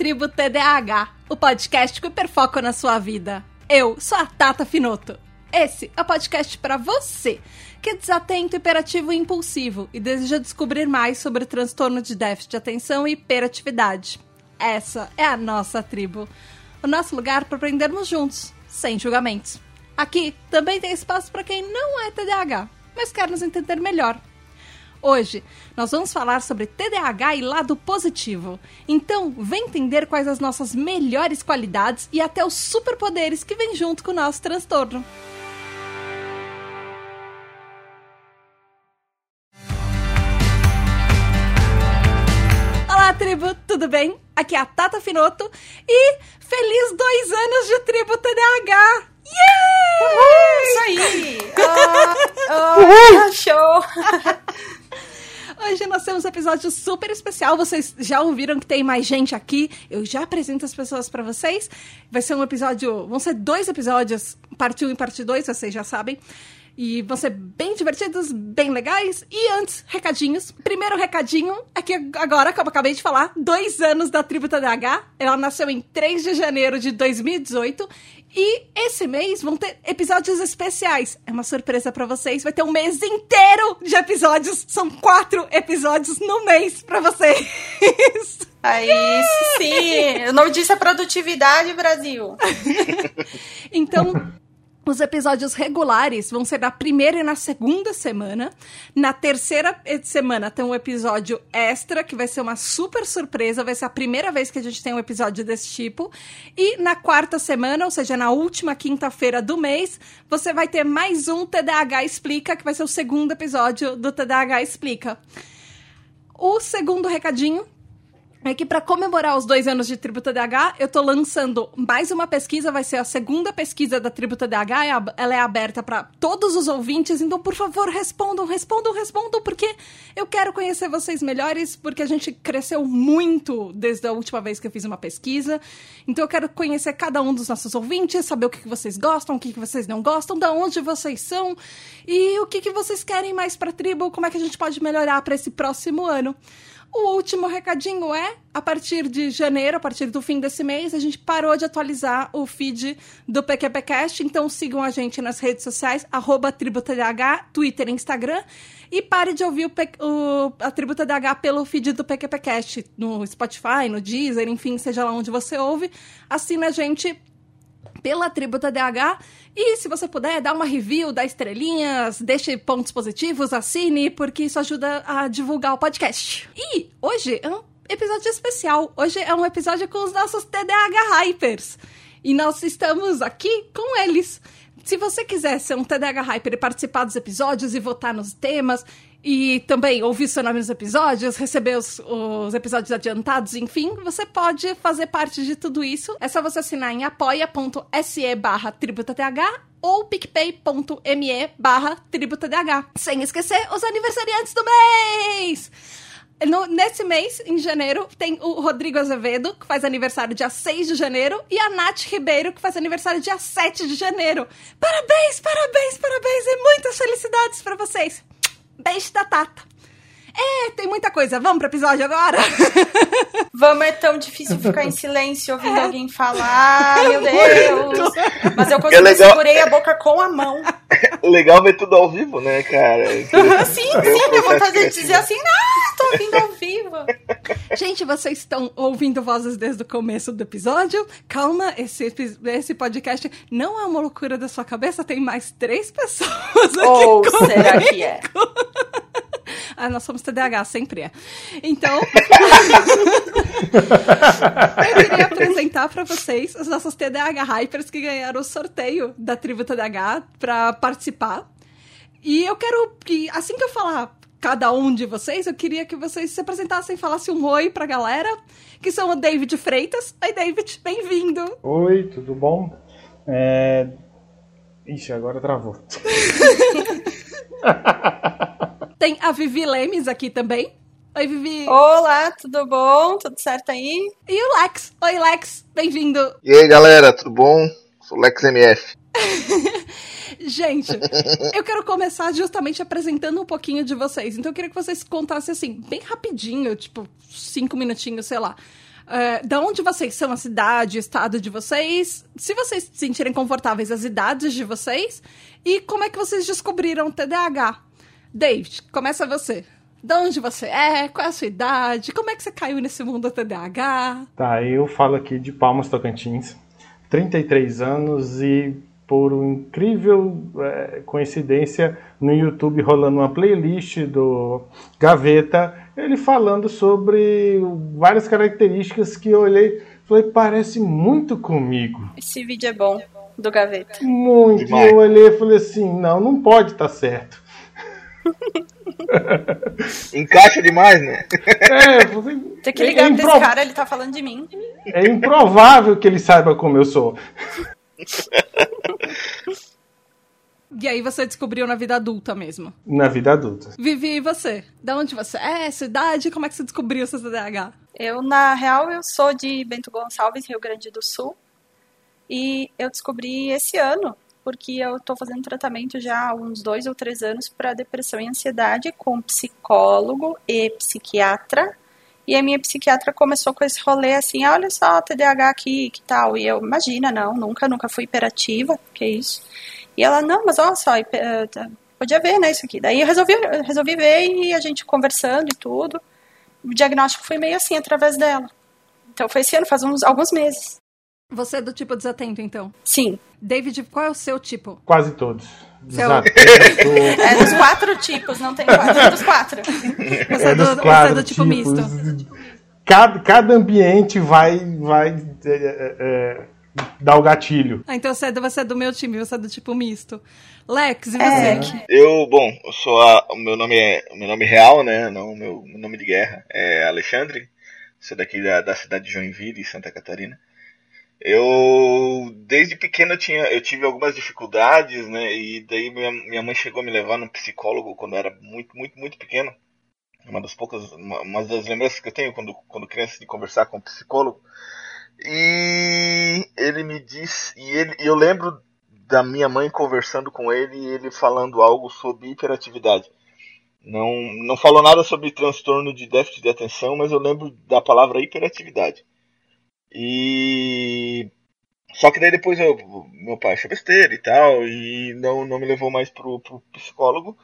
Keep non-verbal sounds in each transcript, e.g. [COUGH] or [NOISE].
Tribo TDAH, o podcast que hiperfoca na sua vida. Eu sou a Tata Finoto. Esse é o podcast para você que é desatento, hiperativo e impulsivo e deseja descobrir mais sobre o transtorno de déficit de atenção e hiperatividade. Essa é a nossa tribo, o nosso lugar para aprendermos juntos, sem julgamentos. Aqui também tem espaço para quem não é TDAH, mas quer nos entender melhor. Hoje nós vamos falar sobre TDAH e lado positivo. Então, vem entender quais as nossas melhores qualidades e até os superpoderes que vêm junto com o nosso transtorno. Olá, tribo, tudo bem? Aqui é a Tata Finoto e feliz dois anos de tribo TDAH! Yeah! Isso aí! Oh, oh, show! Hoje nós temos um episódio super especial. Vocês já ouviram que tem mais gente aqui. Eu já apresento as pessoas para vocês. Vai ser um episódio. Vão ser dois episódios, parte 1 um e parte 2, vocês já sabem. E vão ser bem divertidos, bem legais. E antes, recadinhos. Primeiro recadinho é que agora, como eu acabei de falar, dois anos da Tribo TDAH. Ela nasceu em 3 de janeiro de 2018. E esse mês vão ter episódios especiais. É uma surpresa para vocês. Vai ter um mês inteiro de episódios. São quatro episódios no mês para vocês. [LAUGHS] Aí yeah! sim! O nome disso é produtividade, Brasil. [LAUGHS] então, os episódios regulares vão ser na primeira e na segunda semana. Na terceira semana tem um episódio extra, que vai ser uma super surpresa. Vai ser a primeira vez que a gente tem um episódio desse tipo. E na quarta semana, ou seja, na última quinta-feira do mês, você vai ter mais um TDAH Explica, que vai ser o segundo episódio do TDAH Explica. O segundo recadinho é que para comemorar os dois anos de Tributa DH, eu tô lançando mais uma pesquisa, vai ser a segunda pesquisa da Tributa DH, ela é aberta para todos os ouvintes, então por favor respondam, respondam, respondam, porque eu quero conhecer vocês melhores, porque a gente cresceu muito desde a última vez que eu fiz uma pesquisa, então eu quero conhecer cada um dos nossos ouvintes, saber o que, vocês gostam, o que, vocês não gostam, da onde vocês são e o que, que vocês querem mais pra tribo, como é que a gente pode melhorar para esse próximo ano. O último recadinho é, a partir de janeiro, a partir do fim desse mês, a gente parou de atualizar o feed do PQPcast, então sigam a gente nas redes sociais, TributaDH, Twitter e Instagram, e pare de ouvir o, o, a Tributa DH pelo feed do PQPcast, no Spotify, no Deezer, enfim, seja lá onde você ouve. Assina a gente pela Tributa DH. E se você puder, dá uma review, dá estrelinhas, deixe pontos positivos, assine, porque isso ajuda a divulgar o podcast. E hoje é um episódio especial. Hoje é um episódio com os nossos TDAH Hypers. E nós estamos aqui com eles. Se você quiser ser um TDAH Hyper e participar dos episódios e votar nos temas, e também ouvir seu nome nos episódios, receber os, os, episódios adiantados, enfim, você pode fazer parte de tudo isso. É só você assinar em apoia.se barra tributatH ou picpay.me barra tributatH. Sem esquecer os aniversariantes do mês! No, nesse mês, em janeiro, tem o Rodrigo Azevedo, que faz aniversário dia 6 de janeiro, e a Nath Ribeiro, que faz aniversário dia 7 de janeiro. Parabéns, parabéns, parabéns e muitas felicidades para vocês! Beijo da Tata. É, tem muita coisa. Vamos pro episódio agora? [LAUGHS] Vamos, é tão difícil ficar em silêncio ouvindo é. alguém falar. [LAUGHS] Meu Deus! Mas eu consegui, é legal... segurei a boca com a mão. [LAUGHS] Legal ver tudo ao vivo, né, cara? sim, sim, eu vou fazer dizer assim, ah, tô ouvindo ao vivo. Gente, vocês estão ouvindo vozes desde o começo do episódio. Calma, esse, esse podcast não é uma loucura da sua cabeça, tem mais três pessoas aqui. Ou oh, será que é? Ah, nós somos TDAH, sempre é. Então, [LAUGHS] eu queria apresentar para vocês os nossos TDAH Hypers que ganharam o sorteio da tribo TDAH para participar. E eu quero que, assim que eu falar cada um de vocês, eu queria que vocês se apresentassem e falassem um oi pra galera, que são o David Freitas. Oi, David, bem-vindo. Oi, tudo bom? É... Ixi, agora travou. [LAUGHS] Tem a Vivi Lemes aqui também. Oi, Vivi. Olá, tudo bom? Tudo certo aí? E o Lex. Oi, Lex. Bem-vindo. E aí, galera, tudo bom? Sou Lex MF. [LAUGHS] Gente, eu quero começar justamente apresentando um pouquinho de vocês. Então eu queria que vocês contassem assim, bem rapidinho, tipo, cinco minutinhos, sei lá. Uh, da onde vocês são, a cidade, o estado de vocês, se vocês se sentirem confortáveis, as idades de vocês, e como é que vocês descobriram o TDAH. David, começa você. De onde você é? Qual é a sua idade? Como é que você caiu nesse mundo do TDAH? Tá, eu falo aqui de Palmas Tocantins, 33 anos e por uma incrível é, coincidência no YouTube rolando uma playlist do Gaveta, ele falando sobre várias características que eu olhei falei, parece muito comigo. Esse vídeo é bom, do Gaveta. Muito. Demais. Eu olhei e falei assim, não, não pode estar tá certo. [LAUGHS] Encaixa demais, né? É, você... Tem que ligar é, é pra esse cara, ele tá falando de mim. É improvável que ele saiba como eu sou. E aí você descobriu na vida adulta mesmo? Na vida adulta. Vivi, e você? Da onde você é? Sua idade? Como é que você descobriu seu CDH? Eu, na real, eu sou de Bento Gonçalves, Rio Grande do Sul. E eu descobri esse ano, porque eu estou fazendo tratamento já há uns dois ou três anos para depressão e ansiedade com psicólogo e psiquiatra. E a minha psiquiatra começou com esse rolê assim, ah, olha só, TDAH aqui, que tal? E eu, imagina, não, nunca, nunca fui hiperativa, que isso. E ela, não, mas olha só, eh, tá, podia ver, né, isso aqui. Daí eu resolvi, resolvi ver e a gente conversando e tudo. O diagnóstico foi meio assim, através dela. Então foi esse ano, faz uns, alguns meses. Você é do tipo desatento, então? Sim. David, qual é o seu tipo? Quase todos. Seu... [LAUGHS] É dos quatro tipos, não tem quatro, é dos quatro. Você é, é do, você é do tipo tipos. misto. Cada, cada ambiente vai, vai é, é, é dar o gatilho. Ah, então você é, do, você é do meu time, você é do tipo misto. Lex, e você? É. Eu, bom, eu sou a, o meu nome é o meu nome real, né? Não o meu, meu nome de guerra é Alexandre. Sou daqui da, da cidade de Joinville, Santa Catarina. Eu, desde pequeno, eu, tinha, eu tive algumas dificuldades, né? E daí minha, minha mãe chegou a me levar no psicólogo quando eu era muito, muito, muito pequeno. Uma das poucas, uma, uma das lembranças que eu tenho quando, quando criança de conversar com um psicólogo. E ele me disse, e ele, eu lembro da minha mãe conversando com ele e ele falando algo sobre hiperatividade. Não, não falou nada sobre transtorno de déficit de atenção, mas eu lembro da palavra hiperatividade. E só que daí depois eu, meu pai achou besteira e tal, e não, não me levou mais pro, pro psicólogo.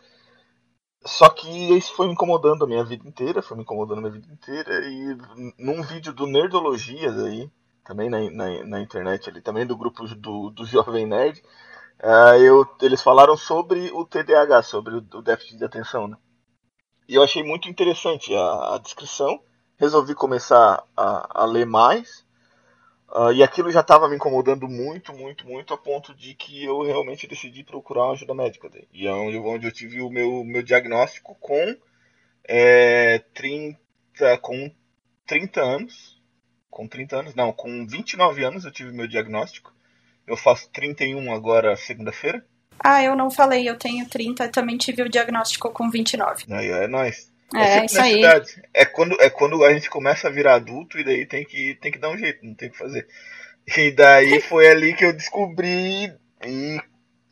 Só que isso foi me incomodando a minha vida inteira, foi me incomodando a minha vida inteira. E num vídeo do Nerdologia daí, também na, na, na internet ali, também do grupo do, do [LAUGHS] Jovem Nerd, uh, eu, eles falaram sobre o TDAH, sobre o, o, déficit de atenção, né? E eu achei muito interessante a, a descrição. Resolvi começar a, a ler mais. Uh, e aquilo já estava me incomodando muito, muito, muito, a ponto de que eu realmente decidi procurar uma ajuda médica. Daí. E é onde, eu tive o meu, meu diagnóstico com, é, 30, com 30 anos. Com 30 anos, não, com 29 anos eu tive meu diagnóstico. Eu faço 31 agora, segunda-feira. Ah, eu não falei, eu tenho 30, também tive o diagnóstico com 29. Aí, é nóis. É, é isso aí. É quando, é quando a gente começa a virar adulto e daí tem que, tem que dar um jeito, não tem o que fazer. E daí foi ali que eu descobri e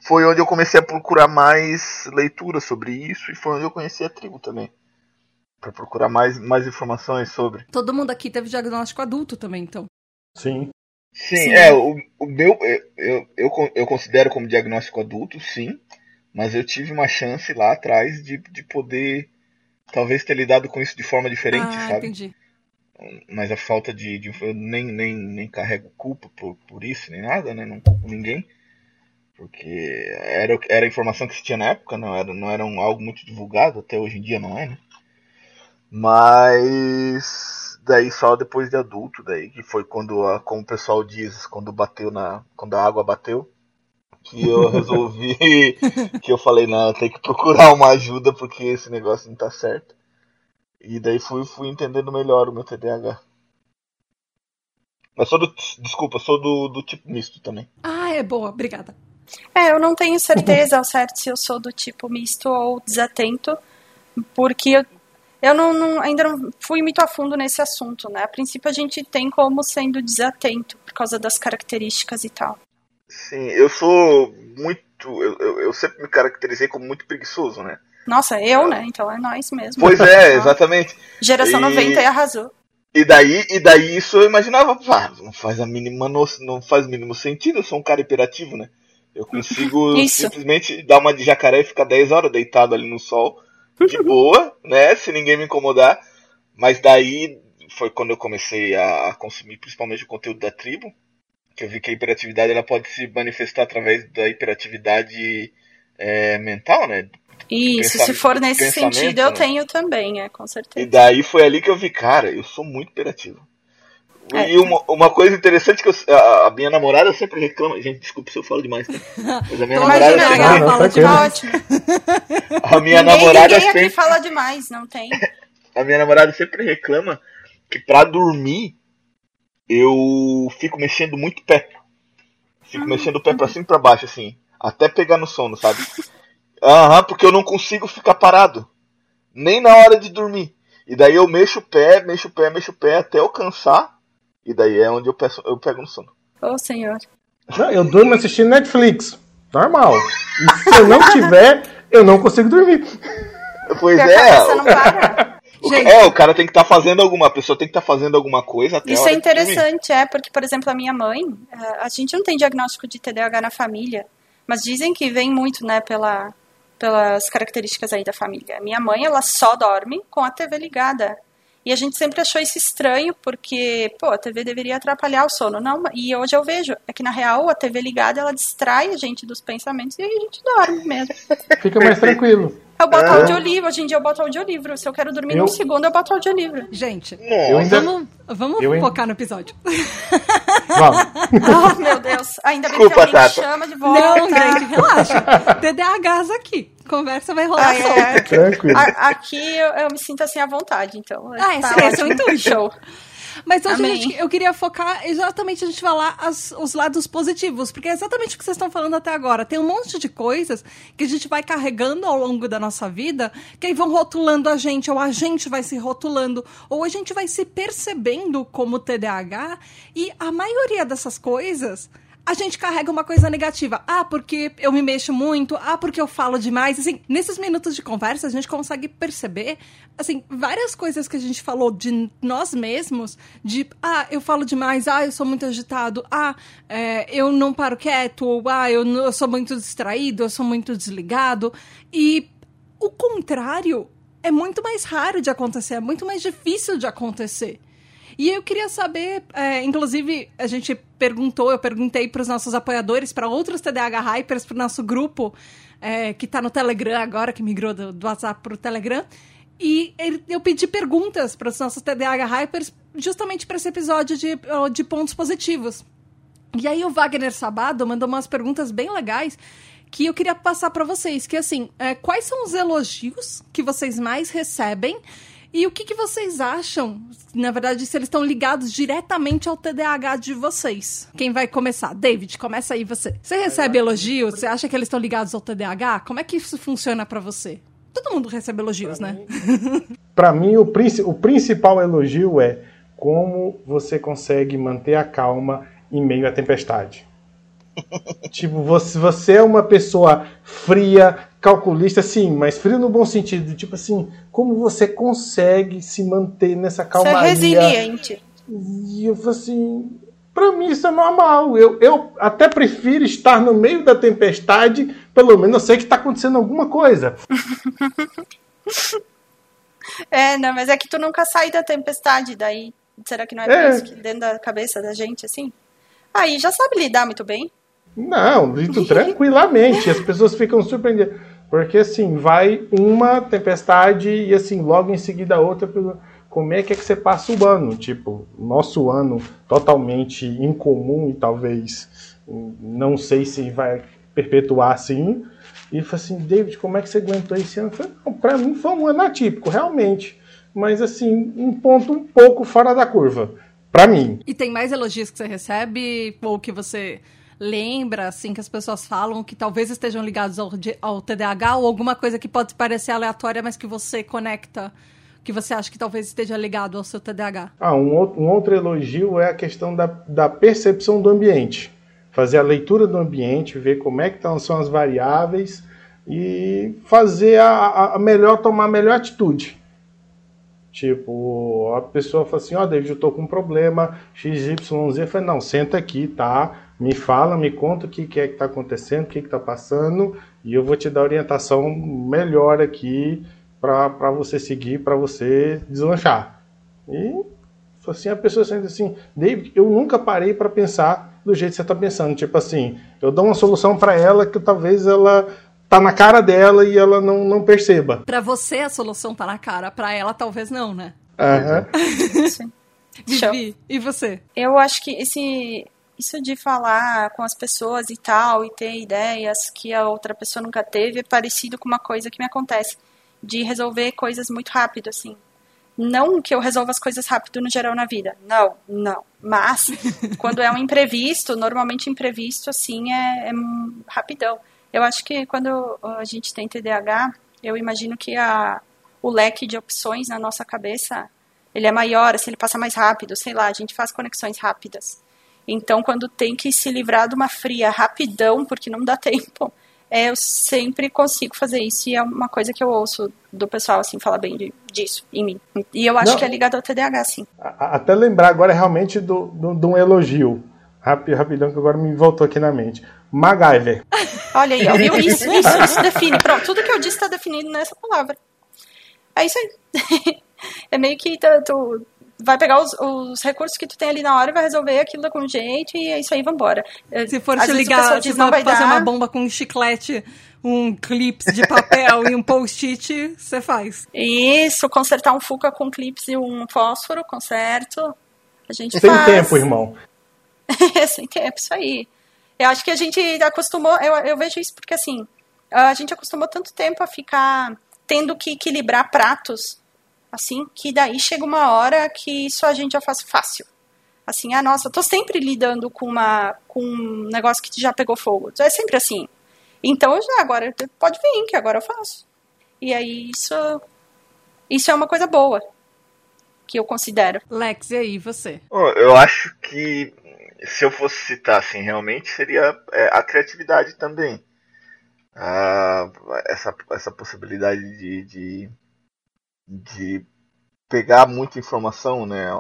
foi onde eu comecei a procurar mais leitura sobre isso e foi onde eu conheci a tribo também. Para procurar mais, mais informações sobre. Todo mundo aqui teve diagnóstico adulto também, então. Sim. Sim, sim. é, o, o meu, eu, eu, eu considero como diagnóstico adulto, sim, mas eu tive uma chance lá atrás de, de poder talvez ter lidado com isso de forma diferente, ah, sabe? Entendi. Mas a falta de. de eu nem, nem, nem carrego culpa por, por isso, nem nada, né? Não culpo ninguém. Porque era, era a informação que se tinha na época, não era, não era um, algo muito divulgado, até hoje em dia não é, né? Mas daí só depois de adulto, daí, que foi quando, a, como o pessoal diz, quando bateu na. Quando a água bateu, que eu resolvi, [LAUGHS] que eu falei, não, tem que procurar uma ajuda porque esse negócio não tá certo. E daí fui, fui entendendo melhor o meu TDAH. Mas sou do. Desculpa, sou do, do tipo misto também. Ah, é boa, obrigada. É, eu não tenho certeza ao certo se eu sou do tipo misto ou desatento, porque eu, eu não, não, ainda não fui muito a fundo nesse assunto, né? A princípio a gente tem como sendo desatento, por causa das características e tal. Sim, eu sou muito. Eu, eu, eu, sempre me caracterizei como muito preguiçoso, né? Nossa, eu, né? Então é nós mesmo. Pois é, [LAUGHS] exatamente. Geração e... 90 e arrasou. E daí, e daí isso eu imaginava, pá, não faz a mínima no, não faz mínimo sentido, eu sou um cara hiperativo, né? Eu consigo [LAUGHS] simplesmente dar uma de jacaré e ficar 10 horas deitado ali no sol, de [LAUGHS] boa, né? Se ninguém me incomodar. Mas daí foi quando eu comecei a consumir principalmente o conteúdo da tribo, que eu vi que a hiperatividade ela pode se manifestar através da hiperatividade é, mental, né? Isso, se for nesse sentido, eu né? tenho também, é, com certeza. E daí foi ali que eu vi, cara, eu sou muito hiperativo. É, e uma, uma coisa interessante que eu, a, a, minha namorada sempre reclama. Gente, desculpa se eu falo demais. Tá? Mas a minha [LAUGHS] namorada sempre. Não, fala de ótimo. [LAUGHS] A minha ninguém, namorada ninguém sempre. fala demais, não tem. [LAUGHS] A minha namorada sempre reclama que pra dormir eu fico mexendo muito o pé. Fico mexendo o pé pra cima e pra baixo, assim. Até pegar no sono, sabe? Aham, porque eu não consigo ficar parado. Nem na hora de dormir. E daí eu mexo o pé, mexo o pé, mexo o pé até eu cansar. E daí é onde eu, peço, eu pego no sono. Ô, oh, senhor. Não, eu durmo assistindo Netflix. Normal. E se eu não tiver, eu não consigo dormir. Pois é. Não para. Gente, é, o cara tem que estar tá fazendo alguma, a pessoa tem que estar tá fazendo alguma coisa até Isso é interessante, é, porque, por exemplo, a minha mãe, a gente não tem diagnóstico de TDAH na família, mas dizem que vem muito, né, pela, pelas características aí da família. Minha mãe, ela só dorme com a TV ligada. E a gente sempre achou isso estranho, porque, pô, a TV deveria atrapalhar o sono. Não, e hoje eu vejo, é que na real a TV ligada, ela distrai a gente dos pensamentos e a gente dorme mesmo. Fica mais tranquilo. Eu boto é. audiolivro, hoje em dia eu boto audiolivro. Se eu quero dormir eu... num segundo, eu boto audiolivro. Gente, eu ainda... vamos, vamos eu focar no episódio. Vamos. oh, meu Deus. Ainda bem Desculpa, que alguém me chama de volta. Não, gente, relaxa. TDAHs aqui. Conversa vai rolar ah, solta. É. Tranquilo. A, aqui eu, eu, me sinto assim à vontade, então. Ah, esse, tá esse é o intuito. Show. Mas hoje, gente, eu queria focar exatamente a gente falar as, os lados positivos, porque é exatamente o que vocês estão falando até agora. Tem um monte de coisas que a gente vai carregando ao longo da nossa vida, que aí vão rotulando a gente, ou a gente vai se rotulando, ou a gente vai se percebendo como TDAH, e a maioria dessas coisas a gente carrega uma coisa negativa. Ah, porque eu me mexo muito. Ah, porque eu falo demais. Assim, nesses minutos de conversa, a gente consegue perceber, assim, várias coisas que a gente falou de nós mesmos. De, ah, eu falo demais. Ah, eu sou muito agitado. Ah, é, eu não paro quieto. Ou, ah, eu, eu sou muito distraído. Eu sou muito desligado. E o contrário é muito mais raro de acontecer. É muito mais difícil de acontecer. E eu queria saber, é, inclusive, a gente perguntou, eu perguntei para os nossos apoiadores, para outros TDAH Hypers, para o nosso grupo, é, que está no Telegram agora, que migrou do, do WhatsApp para o Telegram. E eu pedi perguntas para os nossos TDAH Hypers, justamente para esse episódio de, de pontos positivos. E aí o Wagner Sabado mandou umas perguntas bem legais que eu queria passar para vocês, que assim, é, quais são os elogios que vocês mais recebem e o que, que vocês acham, na verdade, se eles estão ligados diretamente ao TDAH de vocês? Quem vai começar? David, começa aí você. Você recebe elogios? Você acha que eles estão ligados ao TDAH? Como é que isso funciona para você? Todo mundo recebe elogios, [LAUGHS] pra né? Para mim, o, o principal elogio é como você consegue manter a calma em meio à tempestade. Tipo, você, você é uma pessoa fria, calculista, sim, mas frio no bom sentido. Tipo assim, como você consegue se manter nessa calmaria? Você é resiliente. E eu falei assim, para mim isso é normal. Eu, eu até prefiro estar no meio da tempestade, pelo menos eu sei que está acontecendo alguma coisa. [LAUGHS] é, não, mas é que tu nunca sai da tempestade, daí será que não é, é. isso que dentro da cabeça da gente assim? Aí já sabe lidar muito bem. Não, lido tranquilamente. As pessoas ficam surpreendidas. Porque assim, vai uma tempestade e assim, logo em seguida outra. Como é que é que você passa o ano? Tipo, nosso ano totalmente incomum e talvez não sei se vai perpetuar assim. E falei assim, David, como é que você aguentou esse ano? Falei, pra mim foi um ano atípico, realmente. Mas assim, um ponto um pouco fora da curva. Pra mim. E tem mais elogios que você recebe ou que você lembra, assim, que as pessoas falam que talvez estejam ligados ao, ao TDAH ou alguma coisa que pode parecer aleatória, mas que você conecta que você acha que talvez esteja ligado ao seu TDAH? Ah, um outro, um outro elogio é a questão da, da percepção do ambiente. Fazer a leitura do ambiente, ver como é que estão, são as variáveis e fazer a, a melhor, tomar a melhor atitude. Tipo, a pessoa fala assim, ó, oh, David, eu tô com um problema, XYZ. Eu falei, não, senta aqui, tá? Me fala, me conta o que, que é que tá acontecendo, o que que tá passando, e eu vou te dar orientação melhor aqui para você seguir, para você deslanchar. E assim, a pessoa sente assim, David, eu nunca parei para pensar do jeito que você está pensando. Tipo assim, eu dou uma solução para ela que talvez ela tá na cara dela e ela não, não perceba. Para você a solução tá na cara, para ela talvez não, né? Uhum. [LAUGHS] Vivi, e você? Eu acho que esse isso de falar com as pessoas e tal e ter ideias que a outra pessoa nunca teve é parecido com uma coisa que me acontece de resolver coisas muito rápido assim. Não que eu resolva as coisas rápido no geral na vida. Não, não. Mas, [LAUGHS] quando é um imprevisto, normalmente imprevisto, assim, é, é rapidão. Eu acho que quando a gente tem TDAH, eu imagino que a, o leque de opções na nossa cabeça, ele é maior, assim, ele passa mais rápido, sei lá, a gente faz conexões rápidas. Então, quando tem que se livrar de uma fria rapidão, porque não dá [LAUGHS] tempo, é, eu sempre consigo fazer isso e é uma coisa que eu ouço do pessoal, assim, falar bem de, disso em mim. E eu acho Não, que é ligado ao TDAH, sim. Até lembrar agora realmente de do, do, do, um elogio. Rápido, rapidão, que agora me voltou aqui na mente. MacGyver. [LAUGHS] Olha aí, ó, viu? [LAUGHS] Isso, isso, isso define. Pronto, tudo que eu disse está definido nessa palavra. É isso aí. é meio que tu, vai pegar os, os, recursos que tu tem ali na hora e vai resolver aquilo com jeito e é isso aí, vambora. É, se for Às te ligar, se for fazer dar... uma bomba com um chiclete, um clips de papel e um post-it, você faz. Isso, consertar um Fuca com clips e um fósforo, conserto. A gente Sem faz. tempo, irmão. [LAUGHS] Sem tempo, isso aí. Eu acho que a gente acostumou, eu, eu vejo isso porque assim, a gente acostumou tanto tempo a ficar tendo que equilibrar pratos assim, que daí chega uma hora que isso a gente já faz fácil. Assim, ah, nossa, eu tô sempre lidando com uma com um negócio que já pegou fogo. É sempre assim. Então, já agora pode vir que agora eu faço. E aí isso isso é uma coisa boa que eu considero. Lex, e aí você? Oh, eu acho que se eu fosse citar assim, realmente seria é, a criatividade também. Ah, essa, essa possibilidade de, de de pegar muita informação, né?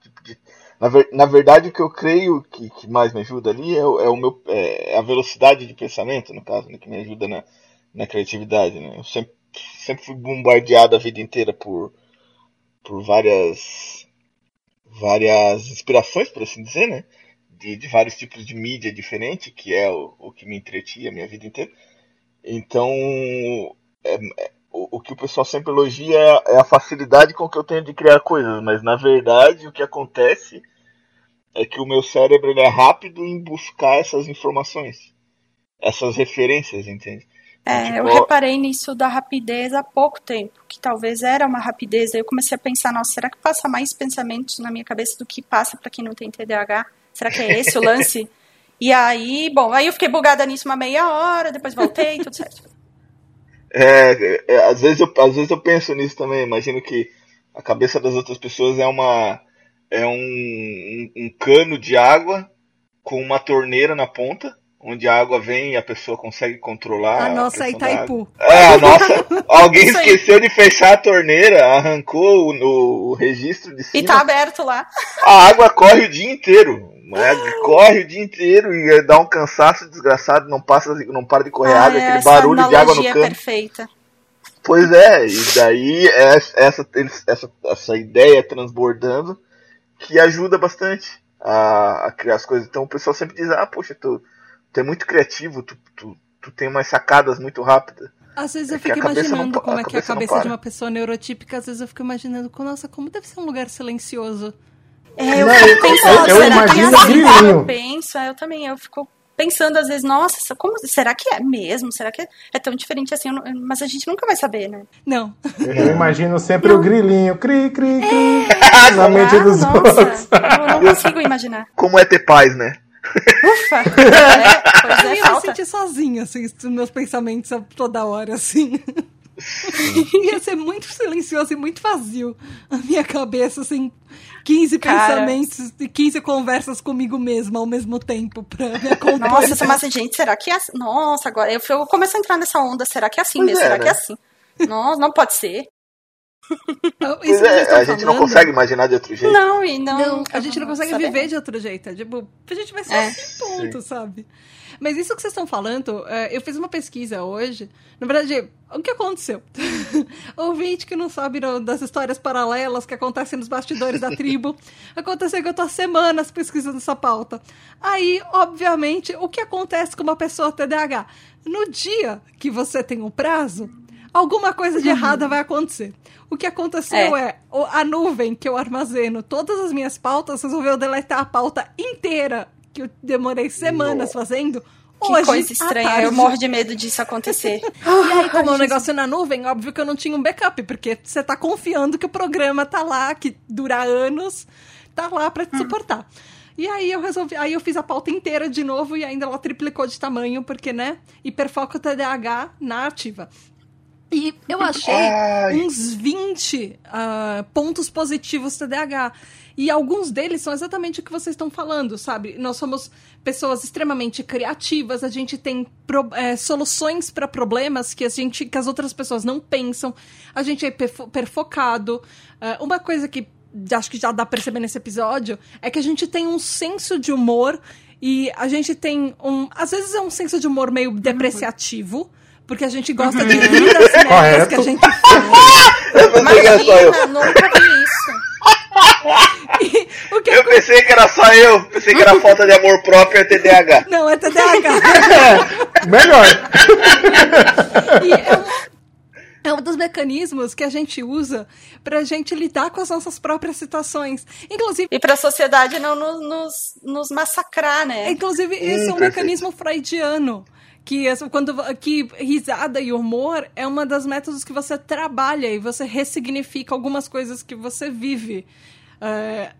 Tipo de, na, ver, na, verdade, o que eu creio que, que mais me ajuda ali é, é o meu, é, é a velocidade de pensamento, no caso, né, que me ajuda na, na criatividade. Né? Eu sempre, sempre fui bombardeado a vida inteira por, por várias, várias inspirações, por assim dizer, né? De, de vários tipos de mídia diferente, que é o, o que me entretia a minha vida inteira. Então, é, é o, o que o pessoal sempre elogia é, é a facilidade com que eu tenho de criar coisas, mas na verdade o que acontece é que o meu cérebro é rápido em buscar essas informações, essas referências, entende? É, tipo, eu reparei nisso da rapidez há pouco tempo, que talvez era uma rapidez. Aí eu comecei a pensar, nossa, será que passa mais pensamentos na minha cabeça do que passa para quem não tem TDAH? Será que é esse o lance? [LAUGHS] e aí, bom, aí eu fiquei bugada nisso uma meia hora, depois voltei, tudo certo. É, é, às, vezes eu, às vezes eu penso nisso também. Imagino que a cabeça das outras pessoas é uma é um, um, um cano de água com uma torneira na ponta, onde a água vem e a pessoa consegue controlar. A nossa a Itaipu. É, a [LAUGHS] nossa. Alguém esqueceu de fechar a torneira, arrancou o, o registro de cima. E tá aberto lá. A água corre o dia inteiro. Né? Corre o dia inteiro e dá um cansaço desgraçado, não passa, não para de correr ah, água, aquele barulho de água no cano. perfeita. Pois é, e daí é essa, essa, essa ideia transbordando que ajuda bastante a, a, criar as coisas. Então o pessoal sempre diz, ah, poxa, tu, tu é muito criativo, tu, tu, tu tem umas sacadas muito rápidas. Às vezes é eu fico imaginando não, como é que é a cabeça de uma pessoa neurotípica, às vezes eu fico imaginando, nossa, como deve ser um lugar silencioso. É, eu não, fico pensando, eu, eu será que é assim? Eu penso, eu também, eu fico pensando às vezes, nossa, como, será que é mesmo? Será que é, tão diferente assim? Mas a gente nunca vai saber, né? Não. Eu imagino sempre não. o grilinho, cri, cri, cri, é, na mente dos nossa, outros. Eu não consigo imaginar. Como é ter paz, né? Ufa! [LAUGHS] É, pois é, eu ia me sentir sozinha, assim, meus pensamentos toda hora, assim. ia ser muito silencioso e muito vazio a minha cabeça, assim, 15 Cara. pensamentos e 15 conversas comigo mesma ao mesmo tempo pra me [LAUGHS] acompanhar. Nossa, mas gente, será que é assim? Nossa, agora eu, eu começo a entrar nessa onda, será que é assim pois mesmo? É, será né? que é assim? Nossa, não pode ser. Pois é, a gente não consegue imaginar de outro jeito. Não, e não. Não, a gente não consegue saber. viver de outro jeito. É, tipo, a gente vai ser É. assim, ponto, sabe? Mas isso que vocês estão falando, é, eu fiz uma pesquisa hoje. Na verdade, o que aconteceu? [LAUGHS] Ouvinte que não sabe das histórias paralelas que acontecem nos bastidores da tribo. [LAUGHS] Aconteceu que eu tô há semanas pesquisando essa pauta. Aí, obviamente, o que acontece com uma pessoa TDAH? No dia que você tem um prazo, alguma coisa de errada vai acontecer. O que aconteceu é, o- a nuvem que eu armazeno todas as minhas pautas resolveu deletar a pauta inteira que eu demorei semanas fazendo. Que hoje, coisa estranha. Eu morro de medo disso acontecer. [LAUGHS] E aí, como é um negócio na nuvem, óbvio que eu não tinha um backup, porque você tá confiando que o programa tá lá, que dura anos, tá lá pra te suportar. E aí eu resolvi, aí eu fiz a pauta inteira de novo e ainda ela triplicou de tamanho, porque, né, hiperfoco TDAH na ativa. E eu achei Ai. uns 20 ah, pontos positivos TDAH. E alguns deles são exatamente o que vocês estão falando, sabe? Nós somos pessoas extremamente criativas, a gente tem pro- eh, soluções para problemas que, a gente, que as outras pessoas não pensam, a gente é perfo- perfocado. Ah, uma coisa que acho que já dá pra perceber nesse episódio é que a gente tem um senso de humor e a gente tem um. Às vezes é um senso de humor meio depreciativo. Porque a gente gosta de rir das merdas Correto. que a gente faz. Eu pensei que era só eu. Imagina, nunca vi isso. [LAUGHS] E o que Eu pensei que era só eu. Pensei que era [LAUGHS] falta de amor próprio e TDAH. Não, é TDAH. [LAUGHS] Melhor. E é um, é um dos mecanismos que a gente usa pra gente lidar com as nossas próprias situações. Inclusive, E pra sociedade não nos, nos, nos massacrar, né? inclusive esse é um perfeito. mecanismo freudiano. Que, quando, que risada e humor é uma das métodos que você trabalha e você ressignifica algumas coisas que você vive. É,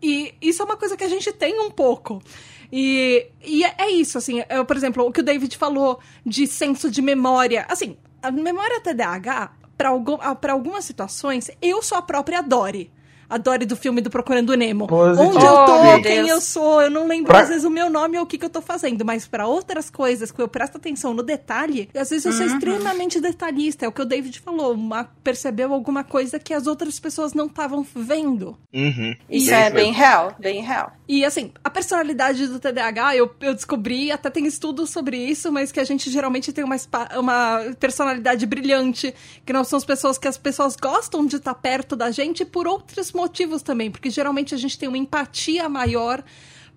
e isso é uma coisa que a gente tem um pouco. E, e é é isso, assim, é, por exemplo, o que o David falou de senso de memória. Assim, a memória TDAH, para algumas situações, eu sou a própria Dory. A Dory do filme do Procurando Nemo. Positivo. Onde eu Oh, tô, meu quem Deus. eu sou, eu não lembro Pra- às vezes o meu nome ou o que, que eu tô fazendo, mas para outras coisas que eu presto atenção no detalhe, às vezes eu Uhum. sou extremamente detalhista. É o que o David falou, uma, percebeu alguma coisa que as outras pessoas não estavam vendo. Uhum. Isso Bem é bem real, bem real. E assim, a personalidade do TDAH, eu, eu descobri, até tem estudos sobre isso, mas que a gente geralmente tem uma, uma personalidade brilhante, que nós somos pessoas que as pessoas gostam de estar perto da gente por outros motivos também, porque geralmente a gente tem uma empatia maior.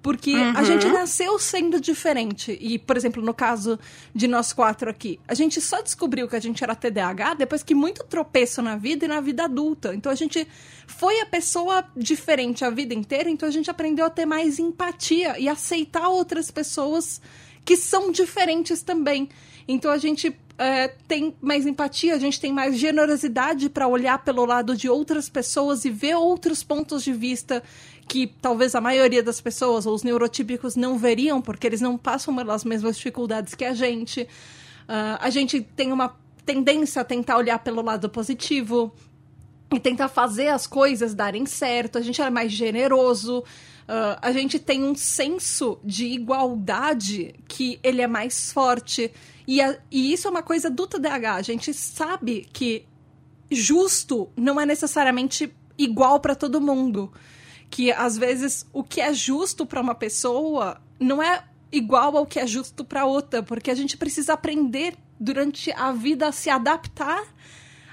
Porque a gente nasceu sendo diferente. E, por exemplo, no caso de nós quatro aqui, a gente só descobriu que a gente era TDAH depois que muito tropeço na vida e na vida adulta. Então a gente foi a pessoa diferente a vida inteira, então a gente aprendeu a ter mais empatia e aceitar outras pessoas que são diferentes também. Então a gente é, tem mais empatia, a gente tem mais generosidade para olhar pelo lado de outras pessoas e ver outros pontos de vista que talvez a maioria das pessoas ou os neurotípicos não veriam, porque eles não passam pelas mesmas dificuldades que a gente. Ah, a gente tem uma tendência a tentar olhar pelo lado positivo e tentar fazer as coisas darem certo. A gente é mais generoso. Ah, a gente tem um senso de igualdade que ele é mais forte. E, a- e isso é uma coisa do TDAH. A gente sabe que justo não é necessariamente igual para todo mundo. Que às vezes o que é justo para uma pessoa não é igual ao que é justo para outra, porque a gente precisa aprender durante a vida a se adaptar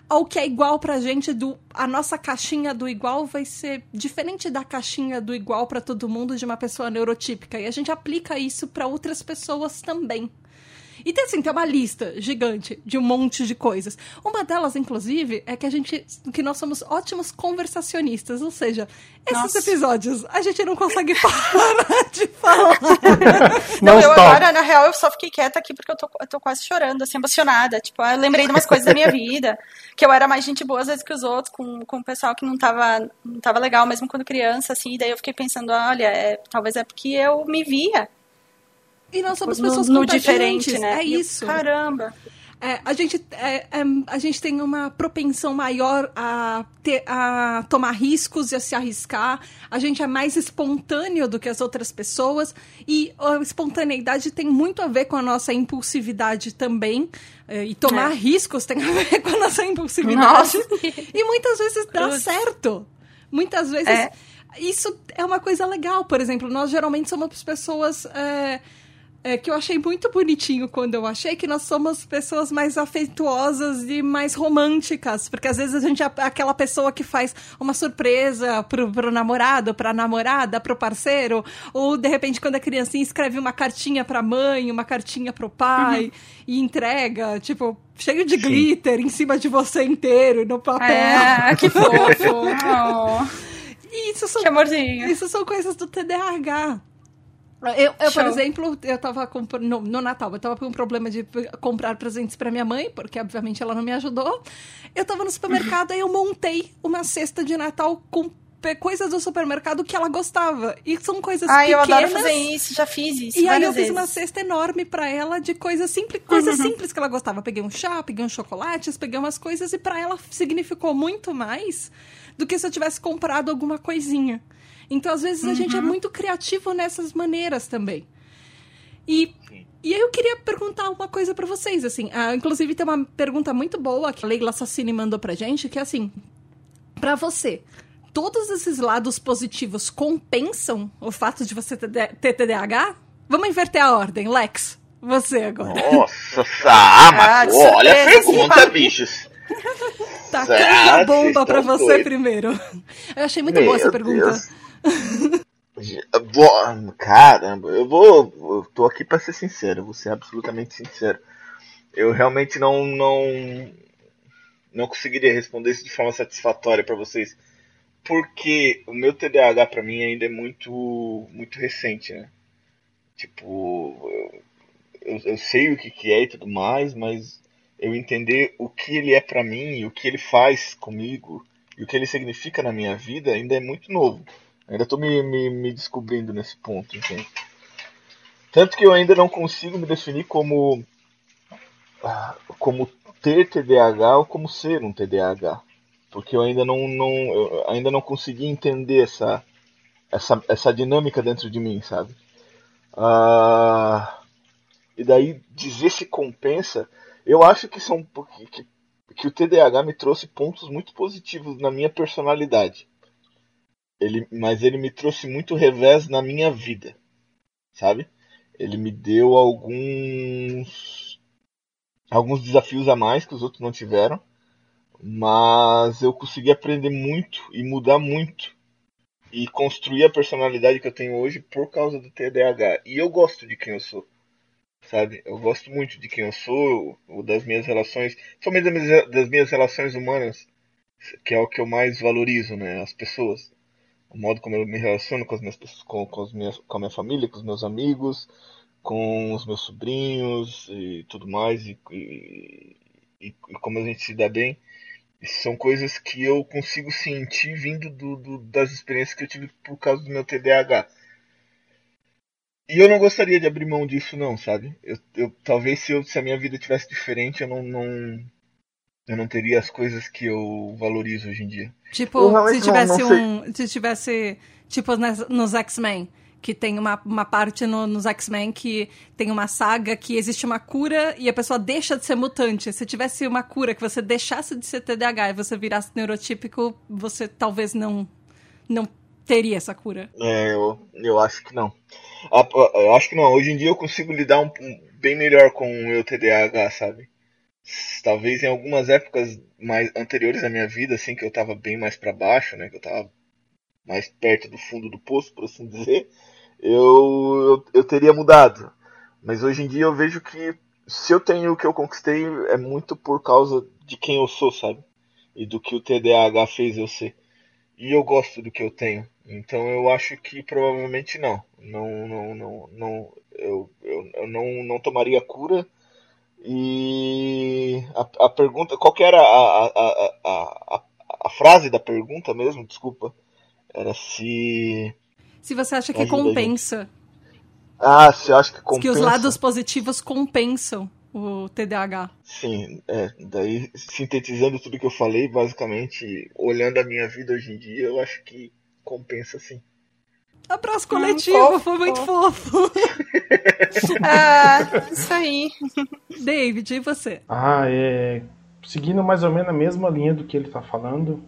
ao que é igual pra gente do a nossa caixinha do igual vai ser diferente da caixinha do igual para todo mundo de uma pessoa neurotípica e a gente aplica isso para outras pessoas também. E tem assim, tem uma lista gigante de um monte de coisas. Uma delas, inclusive, é que a gente. que nós somos ótimos conversacionistas. Ou seja, esses Nossa. episódios a gente não consegue [LAUGHS] parar de falar. Não, Não eu stop. agora, na real, eu só fiquei quieta aqui porque eu tô, eu tô quase chorando, assim, emocionada. Tipo, eu lembrei de umas coisas da minha vida, que eu era mais gente boa às vezes que os outros, com, com o pessoal que não tava, não tava legal, mesmo quando criança, assim, e daí eu fiquei pensando, olha, é, talvez é porque eu me via E nós somos no, pessoas no contagiantes, diferente, né? É isso. Caramba. é, a, gente, é, é, a gente tem uma propensão maior a, ter, a tomar riscos e a se arriscar. A gente é mais espontâneo do que as outras pessoas. E a espontaneidade tem muito a ver com a nossa impulsividade também. É, e tomar é. riscos tem a ver com a nossa impulsividade. Nossa. E muitas vezes dá certo. Muitas vezes. É. Isso é uma coisa legal. Por exemplo, nós geralmente somos pessoas é, que eu achei muito bonitinho quando eu achei que nós somos pessoas mais afetuosas e mais românticas. Porque às vezes a gente é aquela pessoa que faz uma surpresa pro, pro namorado, pra namorada, pro parceiro, ou de repente quando a criancinha escreve uma cartinha pra mãe, uma cartinha pro pai uhum. e entrega, tipo, cheio de Sim. glitter em cima de você inteiro no papel. É, que fofo. oh. [LAUGHS] Isso são, que amorzinho. Isso são coisas do TDAH. Eu, eu por exemplo, eu tava no, no, Natal, eu tava com um problema de comprar presentes para minha mãe, porque obviamente ela não me ajudou. Eu tava no supermercado e eu montei uma cesta de Natal com coisas do supermercado que ela gostava. E são coisas Ai, pequenas. eu adoro fazer isso, já fiz isso. E aí eu vezes. fiz uma cesta enorme para ela de coisas simples, coisas uhum. simples que ela gostava. Peguei um chá, peguei uns chocolates, peguei umas coisas e para ela significou muito mais do que se eu tivesse comprado alguma coisinha. Então, às vezes, a gente é uhum. muito criativo nessas maneiras também. E, e aí eu queria perguntar uma coisa para vocês, assim. Uh, inclusive, tem uma pergunta muito boa que a Leila Sassini mandou pra gente, que é assim, para você, todos esses lados positivos compensam o fato de você ter TDAH? Vamos inverter a ordem, Lex. Você agora. Nossa, ah, mas ah, olha a pergunta, bichos. [LAUGHS] Tacando a bomba pra você doido. primeiro. Eu achei muito Meu boa essa pergunta. Deus. [LAUGHS] Caramba, eu vou. Eu tô aqui para ser sincero, vou ser absolutamente sincero. Eu realmente não não não conseguiria responder isso de forma satisfatória para vocês, porque o meu TDAH para mim ainda é muito muito recente, né? Tipo, eu, eu sei o que, que é e tudo mais, mas eu entender o que ele é para mim, o que ele faz comigo e o que ele significa na minha vida ainda é muito novo. Ainda estou me, me, me, descobrindo nesse ponto, entende? Tanto que eu ainda não consigo me definir como ah, como ter TDAH ou como ser um TDAH, porque eu ainda não, não ainda não consegui entender essa essa, essa dinâmica dentro de mim, sabe? Ah, e daí dizer se compensa, eu acho que são que, que o TDAH me trouxe pontos muito positivos na minha personalidade ele, mas ele me trouxe muito revés na minha vida, sabe? Ele me deu alguns alguns desafios a mais que os outros não tiveram, mas eu consegui aprender muito e mudar muito e construir a personalidade que eu tenho hoje por causa do TDAH. E eu gosto de quem eu sou, sabe? Eu gosto muito de quem eu sou, das minhas relações, somente das minhas, das minhas relações humanas, que é o que eu mais valorizo, né? As pessoas o modo como eu me relaciono com as minhas com, com, as minhas, com a minha família, com os meus amigos, com os meus sobrinhos e tudo mais, e, e, e, como a gente se dá bem. São coisas que eu consigo sentir vindo do, do, das experiências que eu tive por causa do meu TDAH. E eu não gostaria de abrir mão disso, não, sabe? Eu, eu talvez se, eu, se a minha vida tivesse diferente, eu não, não, eu não teria as coisas que eu valorizo hoje em dia. Tipo, se tivesse não, não um. Se tivesse. Tipo, nos X-Men. Que tem uma, uma parte no, nos X-Men que tem uma saga que existe uma cura e a pessoa deixa de ser mutante. Se tivesse uma cura que você deixasse de ser TDAH e você virasse neurotípico, você talvez não, não teria essa cura. É, eu, eu acho que não. Eu acho que não. Hoje em dia eu consigo lidar um, um bem melhor com o meu TDAH, sabe? Talvez em algumas épocas mais anteriores à minha vida, assim, que eu tava bem mais para baixo, né, que eu tava mais perto do fundo do poço, por assim dizer, eu, eu, eu teria mudado. Mas hoje em dia eu vejo que se eu tenho o que eu conquistei é muito por causa de quem eu sou, sabe? E do que o TDAH fez eu ser. E eu gosto do que eu tenho. Então eu acho que provavelmente não. Não, não, não, não eu, eu, eu não, não tomaria cura e a, a pergunta, qual que era a, a, a, a, a frase da pergunta mesmo? Desculpa. Era se. Se você acha que compensa. Ah, se acha que compensa. Que os lados positivos compensam o TDAH. Sim, é, daí sintetizando tudo que eu falei, basicamente, olhando a minha vida hoje em dia, eu acho que compensa sim. Abraço coletivo, hum, foi muito fofo. [LAUGHS] ah, isso aí. David, e você? Ah, é. Seguindo mais ou menos a mesma linha do que ele está falando,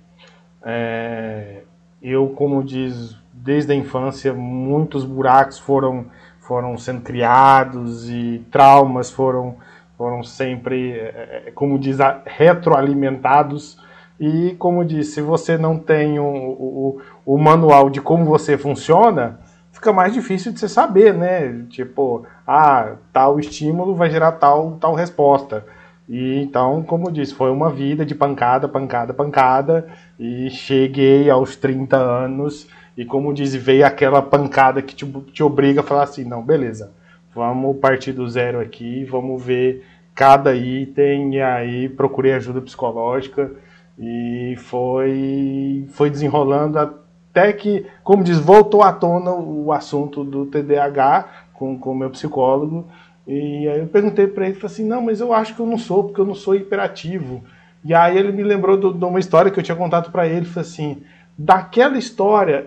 é, eu, como diz, desde a infância, muitos buracos foram, foram sendo criados e traumas foram, foram sempre, é, é como diz, retroalimentados e, como disse, se você não tem o, o, o manual de como você funciona, fica mais difícil de você saber, né? Tipo, ah, tal estímulo vai gerar tal, tal resposta. E então, como disse, foi uma vida de pancada, pancada, pancada. E cheguei aos 30 anos. E como diz, veio aquela pancada que te, te obriga a falar assim: não, beleza, vamos partir do zero aqui, vamos ver cada item. E aí procurei ajuda psicológica e foi, foi desenrolando até que, como diz, voltou à tona o assunto do TDAH com o meu psicólogo. E aí eu perguntei para ele, falei assim, não, mas eu acho que eu não sou, porque eu não sou hiperativo. E aí ele me lembrou de uma história que eu tinha contado para ele, falei assim, daquela história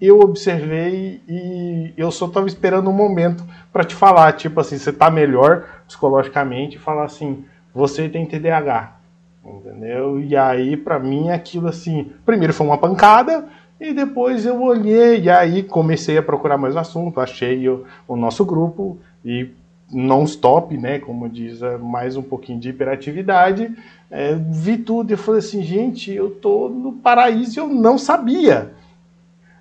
eu observei e eu só estava esperando um momento para te falar, tipo assim, você está melhor psicologicamente e falar assim, você tem TDAH. Entendeu? E aí, para mim, aquilo assim, primeiro foi uma pancada, e depois eu olhei, e aí comecei a procurar mais o assunto, achei o, o nosso grupo, e non-stop, né, como diz, é mais um pouquinho de hiperatividade, é, vi tudo e falei assim, gente, eu tô no paraíso e eu não sabia.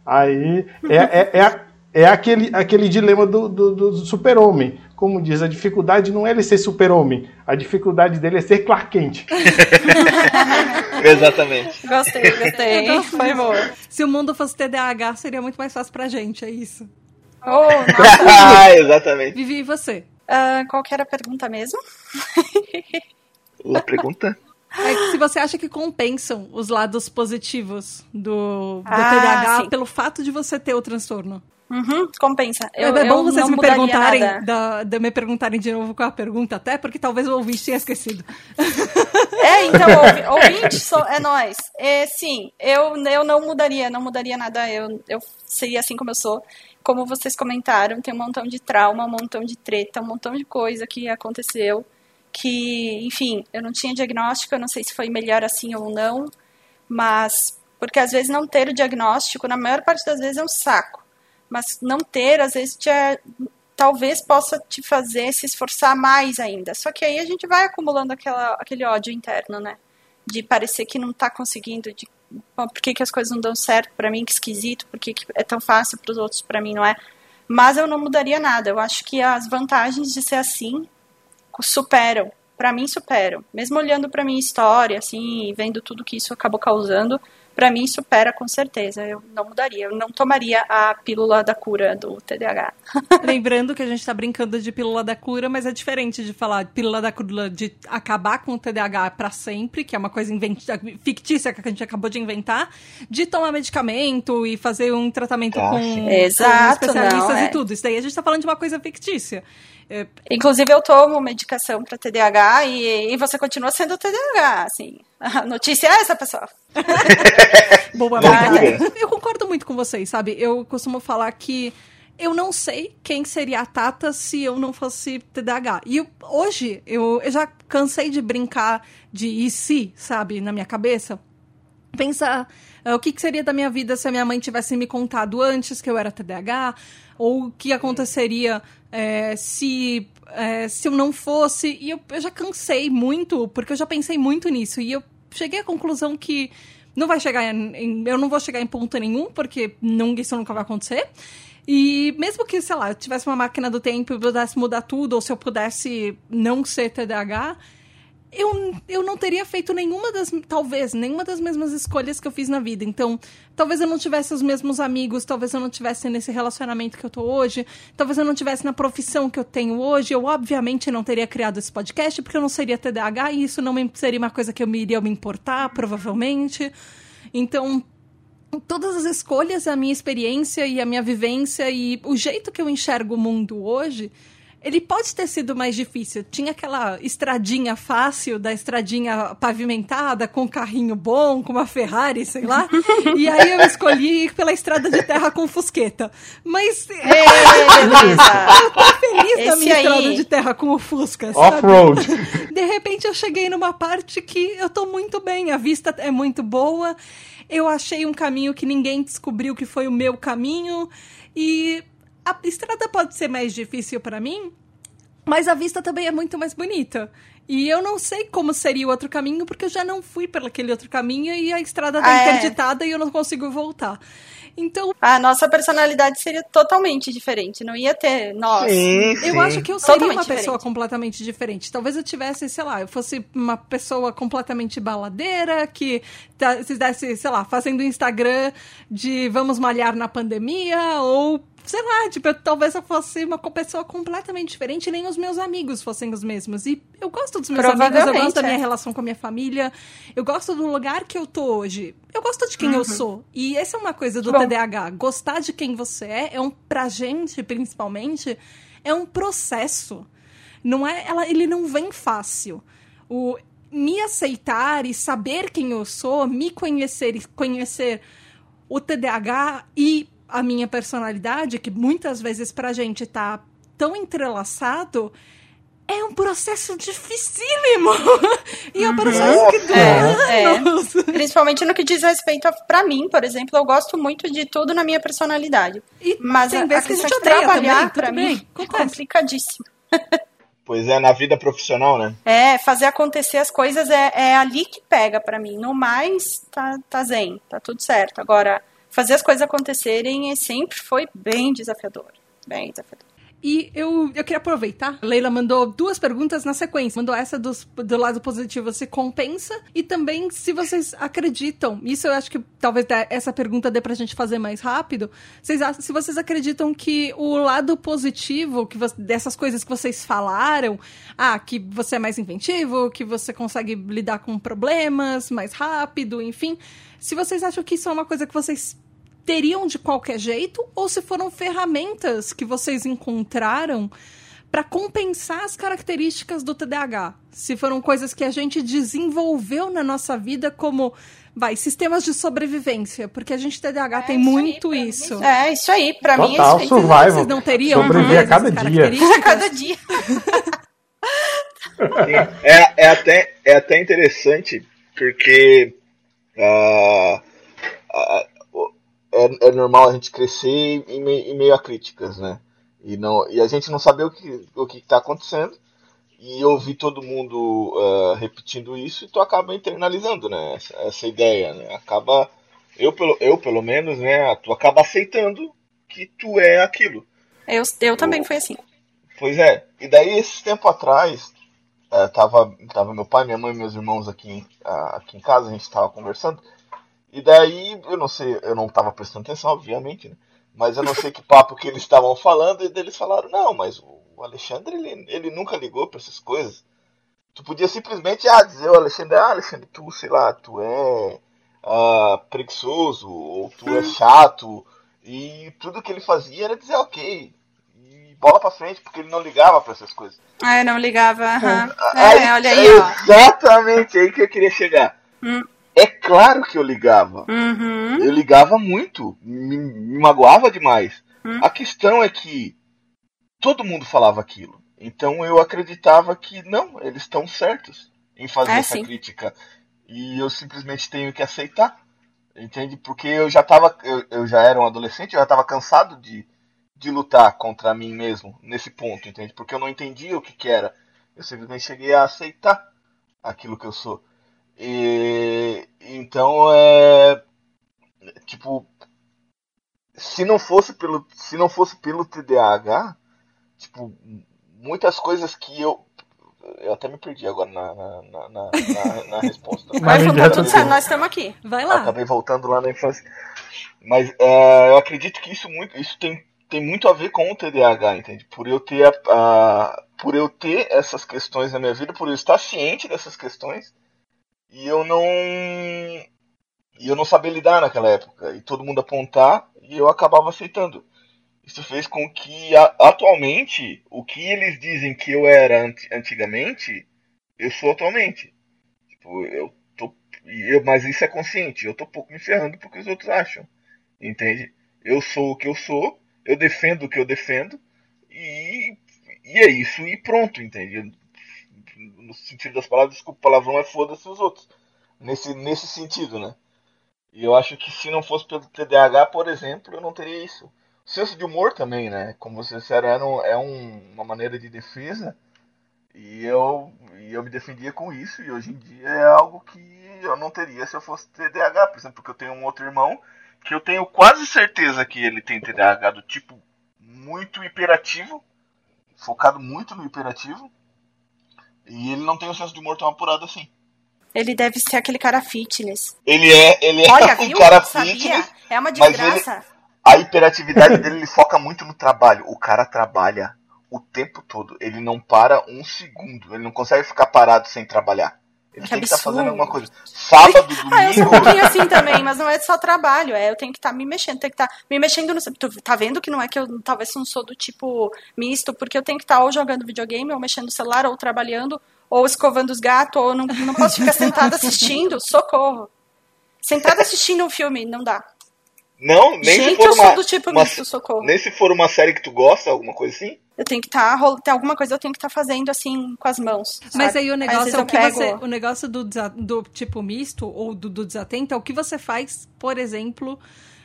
Aí é, é, é, é aquele, aquele dilema do, do, do super-homem como diz, a dificuldade não é ele ser super-homem, a dificuldade dele é ser Clark Kent. [LAUGHS] Exatamente. Gostei, gostei. Foi bom. Se o mundo fosse TDAH, seria muito mais fácil pra gente, é isso. Oh, [LAUGHS] ah, exatamente. Vivi, e você? Uh, qual que era a pergunta mesmo? [LAUGHS] a pergunta? É se você acha que compensam os lados positivos do, do ah, TDAH sim. pelo fato de você ter o transtorno. Uhum, compensa. É eu, é bom vocês me perguntarem, da, de me perguntarem de novo qual a pergunta, até porque talvez o ouvinte tenha esquecido. [LAUGHS] É, então, ouvinte, é nós. É, sim, eu, eu não mudaria, não mudaria nada. Eu, eu seria assim como eu sou. Como vocês comentaram, tem um montão de trauma, um montão de treta, um montão de coisa que aconteceu. Que, enfim, eu não tinha diagnóstico, eu não sei se foi melhor assim ou não, mas. Porque às vezes não ter o diagnóstico, na maior parte das vezes, é um saco mas não ter, às vezes, te, talvez possa te fazer se esforçar mais ainda. Só que aí a gente vai acumulando aquela, aquele ódio interno, né? De parecer que não está conseguindo, de por que, que as coisas não dão certo para mim, que esquisito, por que, que é tão fácil para os outros, para mim não é. Mas eu não mudaria nada. Eu acho que as vantagens de ser assim superam, para mim superam. Mesmo olhando para minha história, assim, e vendo tudo que isso acabou causando, para mim supera com certeza. Eu não mudaria, eu não tomaria a pílula da cura do TDAH. [LAUGHS] Lembrando que a gente está brincando de pílula da cura, mas é diferente de falar pílula da cura de acabar com o TDAH para sempre, que é uma coisa fictícia que a gente acabou de inventar, de tomar medicamento e fazer um tratamento ah, com, Exato, com especialistas não, é. e tudo. Isso daí a gente está falando de uma coisa fictícia. É... Inclusive, eu tomo medicação para TDAH e, e, você continua sendo TDAH, assim. A notícia é essa, pessoal. [LAUGHS] Boa, Maria. Eu concordo muito com vocês, sabe? Eu costumo falar que eu não sei quem seria a Tata se eu não fosse TDAH. E eu, hoje, eu, eu já cansei de brincar de e se, sabe, na minha cabeça. Pensa uh, o que, que, seria da minha vida se a minha mãe tivesse me contado antes que eu era TDAH, ou o que aconteceria é, se, é, se eu não fosse. E eu, eu já cansei muito, porque eu já pensei muito nisso. E eu cheguei à conclusão que não vai chegar em, eu não vou chegar em ponto nenhum, porque não, isso nunca vai acontecer. E mesmo que, sei lá, eu tivesse uma máquina do tempo e pudesse mudar tudo, ou se eu pudesse não ser TDAH, eu, eu não teria feito nenhuma das, talvez, nenhuma das mesmas escolhas que eu fiz na vida. Então, talvez eu não tivesse os mesmos amigos, talvez eu não tivesse nesse relacionamento que eu tô hoje, talvez eu não tivesse na profissão que eu tenho hoje. Eu, obviamente, não teria criado esse podcast, porque eu não seria TDAH e isso não seria uma coisa que eu me iria me importar, provavelmente. Então, todas as escolhas, a minha experiência e a minha vivência e o jeito que eu enxergo o mundo hoje ele pode ter sido mais difícil. Tinha aquela estradinha fácil, da estradinha pavimentada, com um carrinho bom, com uma Ferrari, sei lá. [LAUGHS] e aí eu escolhi ir pela estrada de terra com fusqueta. Mas. Ei, [LAUGHS] eu tô feliz Esse da minha aí. estrada de terra com o Fusca? Off-road. [LAUGHS] De repente eu cheguei numa parte que eu tô muito bem, a vista é muito boa. Eu achei um caminho que ninguém descobriu que foi o meu caminho e a estrada pode ser mais difícil pra mim, mas a vista também é muito mais bonita. E eu não sei como seria o outro caminho, porque eu já não fui pelo aquele outro caminho e a estrada tá Ah, é? interditada e eu não consigo voltar. Então, A nossa personalidade seria totalmente diferente. Não ia ter nós. Sim, sim. Eu acho que eu seria Totalmente uma pessoa diferente. completamente diferente. Talvez eu tivesse, sei lá, eu fosse uma pessoa completamente baladeira, que tá, se desse, sei lá, fazendo Instagram de vamos malhar na pandemia, ou sei lá, tipo, eu- talvez eu fosse uma pessoa completamente diferente, nem os meus amigos fossem os mesmos. E eu gosto dos meus amigos, eu gosto da minha é. relação com a minha família, eu gosto do lugar que eu tô hoje. Eu gosto de quem eu sou. E essa é uma coisa do Bom. TDAH. Gostar de quem você é é um, pra gente, principalmente, é um processo. Não é, ela, ele não vem fácil. O me aceitar e saber quem eu sou, me conhecer e conhecer o TDAH e a minha personalidade, que muitas vezes pra gente tá tão entrelaçado, é um processo dificílimo. [LAUGHS] e é um processo que dura É, é. Principalmente no que diz respeito a, pra mim, por exemplo, eu gosto muito de tudo na minha personalidade. E Mas tem a, vezes a que a gente trabalhar, também, pra mim, é acontece. complicadíssimo. [LAUGHS] Pois é, na vida profissional, né? É, fazer acontecer as coisas é, é ali que pega pra mim. No mais, tá, tá zen, tá tudo certo. Agora, fazer as coisas acontecerem sempre foi bem desafiador. Bem desafiador. E eu, eu queria aproveitar. Leila mandou duas perguntas na sequência. Mandou essa dos, do lado positivo, se compensa. E também se vocês acreditam. Isso eu acho que talvez essa pergunta dê pra gente fazer mais rápido. Vocês, se vocês acreditam que o lado positivo que dessas coisas que vocês falaram, ah, que você é mais inventivo, que você consegue lidar com problemas mais rápido, enfim. Se vocês acham que isso é uma coisa que vocês teriam de qualquer jeito ou se foram ferramentas que vocês encontraram para compensar as características do TDAH. Se foram coisas que a gente desenvolveu na nossa vida como vai, sistemas de sobrevivência, porque a gente TDAH tem isso aí, muito mim, isso. É, isso aí, pra mim é isso aí. survival. Vocês não teriam Sobreviver a cada dia. [LAUGHS] A cada dia. [LAUGHS] É, é, até, é até interessante, porque ah, o- é, é normal a gente crescer em, mei- em meio a críticas, né? E, não, e a gente não saber o que o que está acontecendo. E ouvir todo mundo ah, repetindo isso, e tu acaba internalizando, né? Essa, essa ideia, né? Acaba. Eu pelo, eu, pelo menos, né? Tu acaba aceitando que tu é aquilo. Eu, eu também fui assim. Pois é, e daí esse tempo atrás, eh, tava, tava meu pai, minha mãe e meus irmãos aqui, ah, aqui em casa, a gente tava conversando, e daí, eu não sei, eu não tava prestando atenção, obviamente, né? Mas eu não sei que [LAUGHS] papo que eles estavam falando, e daí eles falaram, não, mas o Alexandre, ele, ele nunca ligou pra essas coisas. Tu podia simplesmente ah, dizer, o Alexandre, ah, Alexandre, tu, sei lá, tu é ah, preguiçoso, ou tu é chato, e tudo que ele fazia era dizer ok, e bola pra frente, porque ele não ligava pra essas coisas. Ah, eu não ligava. aham. Aí- É, olha aí, é ó. Exatamente aí que eu queria chegar. Hum. É claro que eu ligava. Uhum. Eu ligava muito, me, me magoava demais. Hum. A questão é que todo mundo falava aquilo. Então eu acreditava que não, eles estão certos em fazer É, essa sim. crítica. E eu simplesmente tenho que aceitar. Entende? Porque eu já tava. Eu, eu já era um adolescente, eu já estava cansado de, de lutar contra mim mesmo nesse ponto, entende? Porque eu não entendia o que, que era. Eu simplesmente cheguei a aceitar aquilo que eu sou. E então é tipo se não fosse pelo se não fosse pelo TDAH, tipo muitas coisas que eu eu até me perdi agora na, na, na, na, na- resposta. [LAUGHS] Mas tá já tudo certo, nós estamos aqui. Vai lá. acabei voltando lá na infância. Mas é, eu acredito que isso muito, isso tem, tem muito a ver com o TDAH, entende? Por eu ter a, a- por eu ter essas questões na minha vida, por eu estar ciente dessas questões e eu não e eu não saber lidar naquela época e todo mundo apontar e eu acabava aceitando. Isso fez com que a, atualmente o que eles dizem que eu era ant, antigamente, eu sou atualmente. Tipo, eu tô. Eu, mas isso é consciente, eu tô pouco me ferrando porque os outros acham. Entende? Eu sou o que eu sou, eu defendo o que eu defendo, e, e é isso, e pronto, entende? No sentido das palavras, desculpa, palavrão é foda-se os outros. Nesse, nesse sentido, né? E eu acho que se não fosse pelo TDAH, por exemplo, eu não teria isso. O senso de humor também, né? Como vocês disseram, é, é um, uma maneira de defesa. E eu, e eu me defendia com isso. E hoje em dia é algo que eu não teria se eu fosse TDAH. Por exemplo, porque eu tenho um outro irmão que eu tenho quase certeza que ele tem TDAH do tipo muito hiperativo. Focado muito no hiperativo. E ele não tem o senso de humor tão apurado assim. Ele deve ser aquele cara fitness. Ele é, ele é Olha, [LAUGHS] um viu? cara Sabia? fitness. É uma desgraça. A hiperatividade dele ele foca muito no trabalho. O cara trabalha o tempo todo. Ele não para um segundo. Ele não consegue ficar parado sem trabalhar. Ele Que tem que estar absurdo. fazendo alguma coisa. Sábado, domingo. Ah, eu sou um pouquinho assim também, mas não é só trabalho, é eu tenho que estar me mexendo, tenho que estar me mexendo no. Tu tá vendo que não é que eu talvez não sou do tipo misto, porque eu tenho que estar ou jogando videogame, ou mexendo no celular, ou trabalhando, ou escovando os gatos, ou não, não posso ficar sentada assistindo, [LAUGHS] socorro. Sentada assistindo um filme, não dá. Não, nem se Gente, for eu uma, sou do tipo uma- misto, socorro. Nem se for uma série que tu gosta, alguma coisa assim. Eu tenho que estar, rol- tem alguma coisa eu tenho que estar fazendo assim com as mãos. Mas sabe? aí o negócio é o eu que pego- você. O negócio do, do tipo misto ou do, do desatento é o que você faz, por exemplo.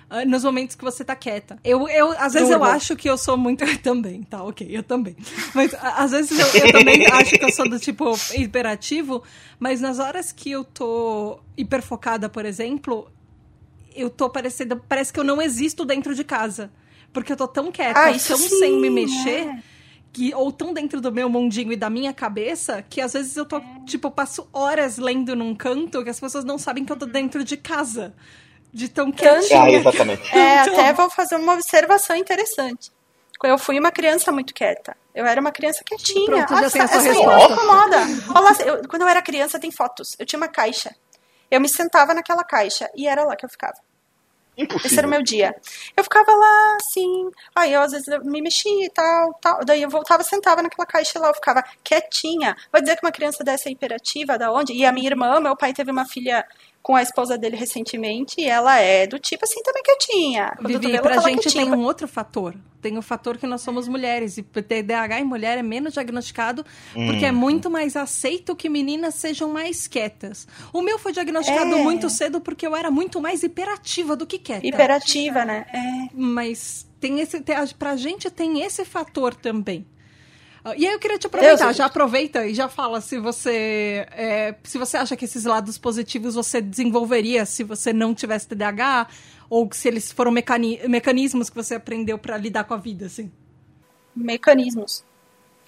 ah, Nos momentos que você tá quieta. Eu, eu às vezes eu Durmo. acho que eu sou muito. Eu [LAUGHS] também, tá, ok, eu também. Mas às vezes eu, eu também [LAUGHS] acho que eu sou do tipo hiperativo, mas nas horas que eu tô hiperfocada, por exemplo, eu tô parecendo. Parece que eu não existo dentro de casa. Porque eu tô tão quieta, Ah, isso tão sim, sem me mexer é. que ou tão dentro do meu mundinho e da minha cabeça que às vezes eu tô, tipo, eu passo horas lendo num canto que as pessoas não sabem que eu tô dentro de casa. De tão Ah, quietinha. exatamente. É, Então- até vou fazer uma observação interessante. Eu fui uma criança muito quieta. Eu era uma criança quietinha. Pronto, já Ah, tem a sua essa resposta. incomoda. Olha eu- quando eu era criança, tem fotos. Eu tinha uma caixa. Eu me sentava naquela caixa e era lá que eu ficava. Impossível. Esse era o meu dia. Eu ficava lá, assim. Aí eu às vezes me mexia e tal, tal. Daí eu voltava, sentava naquela caixa lá, eu ficava quietinha. Vai dizer que uma criança dessa é hiperativa, da onde? E a minha irmã, meu pai teve uma filha com a esposa dele recentemente e ela é do tipo assim também quietinha. Quando tu Vivi, vê, ela pra gente quietinha. tem um outro fator. Tem o fator que nós somos mulheres. E TDAH em mulher é menos diagnosticado porque Hum. é muito mais aceito que meninas sejam mais quietas. O meu foi diagnosticado É. muito cedo porque eu era muito mais hiperativa do que quieta. Hiperativa, né? É. Mas tem esse, tem, pra gente tem esse fator também. Ah, E aí eu queria te aproveitar, já aproveita e já fala se você é, se você acha que esses lados positivos você desenvolveria se você não tivesse TDAH ou se eles foram mecani mecanismos que você aprendeu pra lidar com a vida, assim. Mecanismos.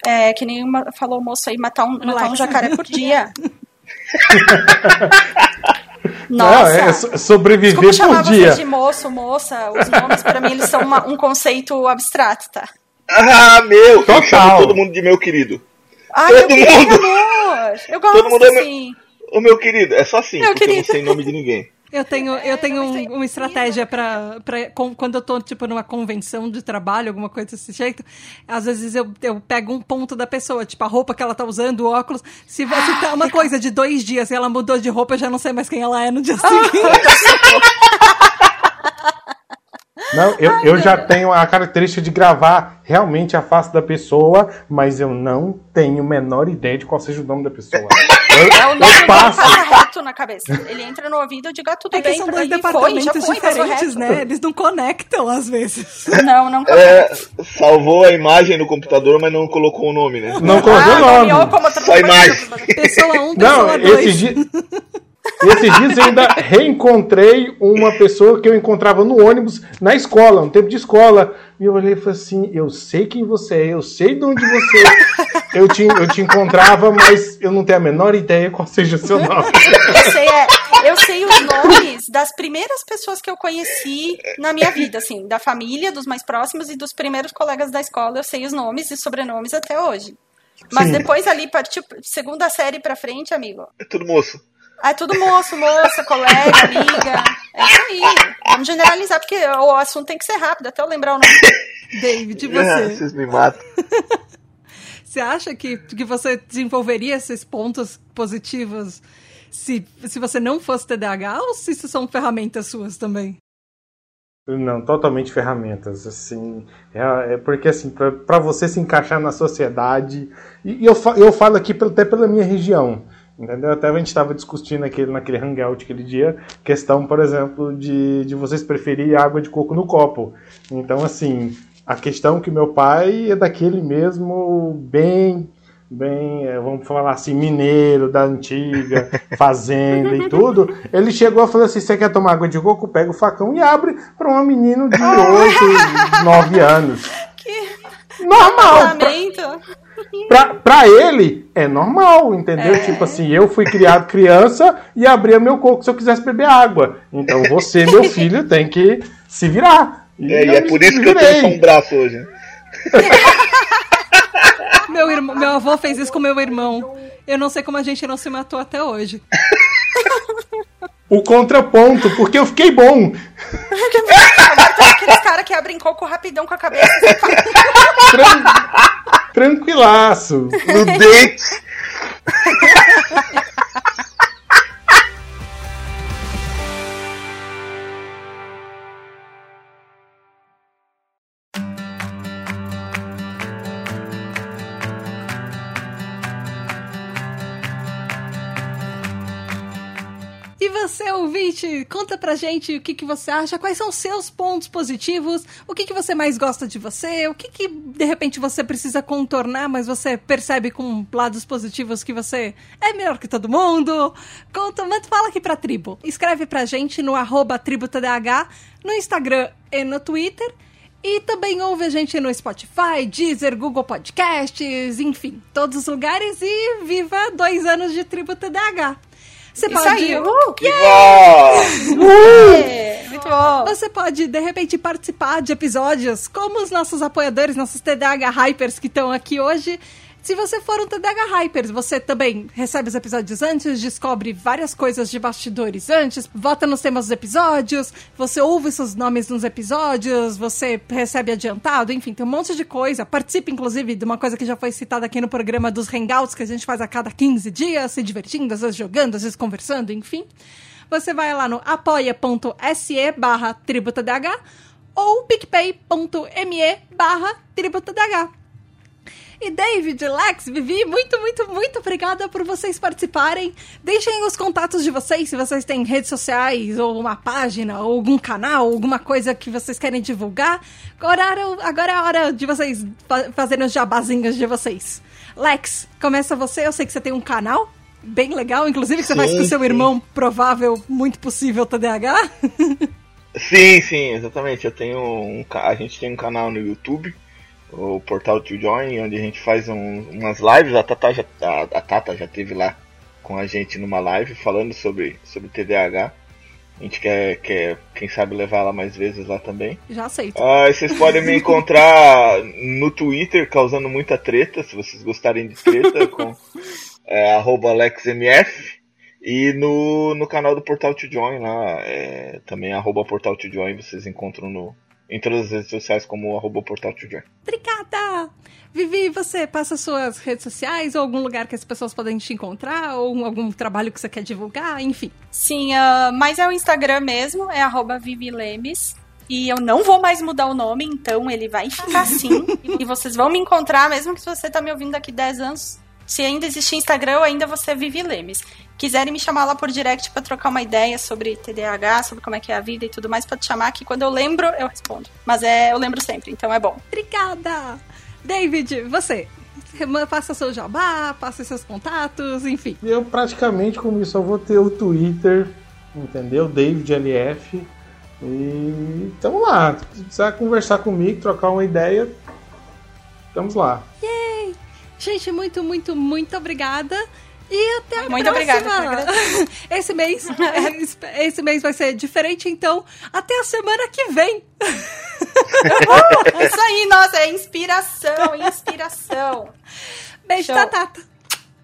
É, que nem uma- falou o moço aí, matar um, matar um jacaré por dia. [LAUGHS] [LAUGHS] Não, Nossa! é so- sobreviver Desculpa por dia. vocês de moço, moça. Os nomes, pra mim, eles são uma- um conceito abstrato, tá? Ah, meu! Eu Total. chamo todo mundo de meu querido. Ai, Todo meu querido mundo. amor! Eu [LAUGHS] Todo gosto mundo é meu- assim. Ô meu querido, é só assim, Meu porque eu querido. não sei nome de ninguém. Eu tenho, eu tenho um- uma estratégia pra, pra com- quando eu tô, tipo, numa convenção de trabalho, alguma coisa desse jeito. Às vezes eu, eu pego um ponto da pessoa, tipo, a roupa que ela tá usando, o óculos. Se, se tá uma coisa de dois dias e ela mudou de roupa, eu já não sei mais quem ela é no dia [LAUGHS] seguinte. [LAUGHS] Não, eu, eu já tenho a característica de gravar realmente a face da pessoa, mas eu não tenho a menor ideia de qual seja o nome da pessoa. [LAUGHS] Eu, É o nome eu passo. passa reto na cabeça. Ele entra no ouvido e digo, ah, tudo É bem, são dois foi, departamentos foi, diferentes, né? Eles não conectam às vezes. [LAUGHS] Não, não É, salvou a imagem no computador, mas não colocou o nome, né? Não colocou ah, o nome. Só imagem. Pessoa 1, um, Não, pessoa 2. esses [LAUGHS] esses dias eu ainda reencontrei uma pessoa que eu encontrava no ônibus na escola, um tempo de escola. E eu olhei e falei assim: eu sei quem você é, eu sei de onde você é. Eu te, eu te encontrava, mas eu não tenho a menor ideia qual seja o seu nome. Eu sei, é, eu sei os nomes das primeiras pessoas que eu conheci na minha vida, assim, da família, dos mais próximos e dos primeiros colegas da escola. Eu sei os nomes e sobrenomes até hoje. Mas Sim. depois ali, partiu segunda série pra frente, amigo. É tudo moço. Ah, é tudo moço, moça, colega, amiga. É isso aí. Vamos generalizar, porque o assunto tem que ser rápido, até eu lembrar o nome. David, Ah, você. Vocês me matam. [LAUGHS] Você acha que, que você desenvolveria esses pontos positivos se, se você não fosse TDAH ou se isso são ferramentas suas também? Não, totalmente ferramentas, assim, é, é porque assim, para você se encaixar na sociedade, e, e eu, fa- eu falo aqui pelo- até pela minha região, entendeu? Até a gente estava discutindo aquele, naquele hangout aquele dia, questão, por exemplo, de, de vocês preferirem água de coco no copo. Então, assim, a questão que meu pai é daquele mesmo bem bem, é, vamos falar assim, mineiro da antiga, [LAUGHS] fazenda e tudo, ele chegou e falou assim: você quer tomar água de coco? Pega o facão e abre para um menino de 8, 9 [LAUGHS] anos. Normal! Pra. Pra, pra ele é normal, entendeu? Tipo assim, eu fui criado criança e abria meu coco se eu quisesse beber água. Então você, meu [LAUGHS] filho, tem que se virar. É, e eu é me por isso que eu tenho só um braço hoje. né? [LAUGHS] Meu, irmão, meu avô fez isso com meu irmão. Eu não sei como a gente não se matou até hoje. O contraponto, porque eu fiquei bom. [LAUGHS] Agora tem aqueles caras que abrem coco rapidão com a cabeça. Tranquilaço. No dente. [LAUGHS] você, ouvinte, conta pra gente o que, que você acha, quais são os seus pontos positivos, o que, que você mais gosta de você, o que, que de repente você precisa contornar, mas você percebe com lados positivos que você é melhor que todo mundo. Conta, manda, fala aqui pra tribo. Escreve pra gente no arroba tributadh, no Instagram e no Twitter. E também ouve a gente no Spotify, Deezer, Google Podcasts, enfim, todos os lugares e viva dois anos de Tribo. Você Isso pode. aí, uh, Viva! é, muito bom. Você pode, de repente, participar de episódios como os nossos apoiadores, nossos TDAH Hypers que estão aqui hoje. Se você for um TDAH Hypers, você também recebe os episódios antes, descobre várias coisas de bastidores antes, vota nos temas dos episódios, você ouve seus nomes nos episódios, você recebe adiantado, enfim, tem um monte de coisa. Participe, inclusive, de uma coisa que já foi citada aqui no programa dos Hangouts, que a gente faz a cada 15 dias, se divertindo, às vezes jogando, às vezes conversando, enfim você vai lá no apoia.se barra tributadh ou picpay.me barra tributadh. E David, Lex, Vivi, muito, muito, muito obrigada por vocês participarem. Deixem os contatos de vocês, se vocês têm redes sociais, ou uma página, ou algum canal, alguma coisa que vocês querem divulgar. Agora, agora é a hora de vocês fa fazerem os jabazinhos de vocês. Lex, começa você. Eu sei que você tem um canal bem legal, inclusive que você Sim, faz com seu sim. irmão, provável, muito possível TDAH. Sim, sim, exatamente. Eu tenho um, a gente tem um canal no YouTube, o Portal to Join, onde a gente faz um- umas lives. A Tata já a, a Tata já teve lá com a gente numa live falando sobre sobre TDAH. A gente quer, quer quem sabe levar ela mais vezes lá também. Já aceito. Ah, vocês podem me encontrar [LAUGHS] no Twitter causando muita treta, se vocês gostarem de treta, [LAUGHS] com é, AlexMF. E no, no canal do Portal to Join lá, é, também arroba Portal to Join, vocês encontram no, em todas as redes sociais como arroba Portal to Join. Obrigada! Vivi, você passa suas redes sociais ou algum lugar que as pessoas podem te encontrar ou algum trabalho que você quer divulgar, enfim. Sim, ah, mas é o Instagram mesmo, é arroba Vivilemes. E eu não vou mais mudar o nome, então ele vai ficar assim. [LAUGHS] e vocês vão me encontrar, mesmo que você tá me ouvindo daqui 10 anos. Se ainda existir Instagram, eu ainda vou ser Vivi Lemes. Quiserem me chamar lá por direct pra trocar uma ideia sobre TDAH, sobre como é que é a vida e tudo mais, pode chamar que quando eu lembro, eu respondo. Mas é, eu lembro sempre, então é bom. Obrigada! David, você. Passa seu jabá, passa seus contatos, enfim. Eu praticamente, como isso, só vou ter o Twitter, entendeu? David LF. E estamos lá. Se precisar conversar comigo, trocar uma ideia, estamos lá. Yay! Gente, muito, muito, muito obrigada. E até a Muito obrigada, próxima. eu [LAUGHS] Esse mês, esse mês vai ser diferente, então até a semana que vem. É [LAUGHS] isso aí, nossa, é inspiração, inspiração. Beijo Show. da Tata.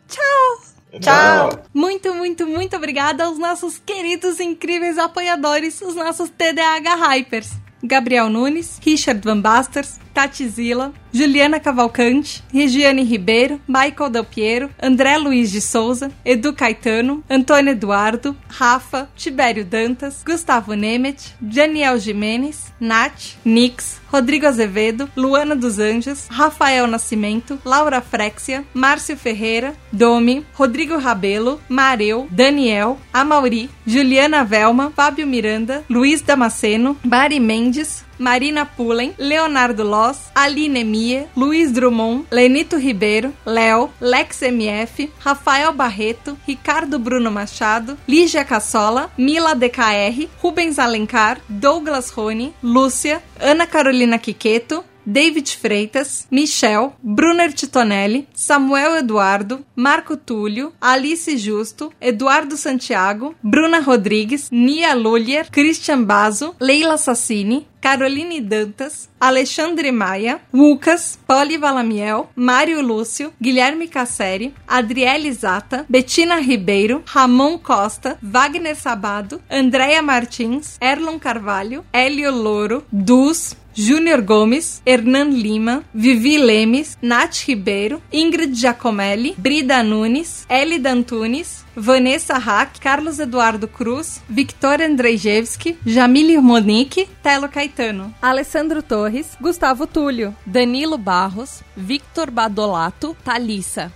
Tchau. Tchau. Muito, muito, muito obrigada aos nossos queridos incríveis apoiadores, os nossos TDAH Hypers. Gabriel Nunes, Richard Van Basters, Tati Zila, Juliana Cavalcante, Regiane Ribeiro, Michael Del Piero, André Luiz de Souza, Edu Caetano, Antônio Eduardo, Rafa, Tibério Dantas, Gustavo Nemet, Daniel Jimenez, Nath, Nix, Rodrigo Azevedo, Luana dos Anjos, Rafael Nascimento, Laura Frexia, Márcio Ferreira, Domi, Rodrigo Rabelo, Mareu, Daniel, Amauri, Juliana Velma, Fábio Miranda, Luiz Damasceno, Mari Mendes, Marina Pullen, Leonardo Loss, Aline Mie, Luiz Drummond, Lenito Ribeiro, Léo, Lex MF, Rafael Barreto, Ricardo Bruno Machado, Lígia Cassola, Mila DKR, Rubens Alencar, Douglas Rony, Lúcia, Ana Carolina Quiqueto, David Freitas, Michel, Brunner Titonelli, Samuel Eduardo, Marco Túlio, Alice Justo, Eduardo Santiago, Bruna Rodrigues, Nia Lulier, Christian Bazo, Leila Sassini, Caroline Dantas, Alexandre Maia, Lucas, Poli Valamiel, Mário Lúcio, Guilherme Casseri, Adriele Zata, Betina Ribeiro, Ramon Costa, Wagner Sabado, Andréia Martins, Erlon Carvalho, Hélio Louro, Dus, Júnior Gomes, Hernan Lima, Vivi Lemes, Nath Ribeiro, Ingrid Giacomelli, Brida Nunes, Elida Antunes, Vanessa Hack, Carlos Eduardo Cruz, Victor Andrzejewski, Jamile Monique, Telo Caetano, Alessandro Torres, Gustavo Túlio, Danilo Barros, Victor Badolato, Thalissa,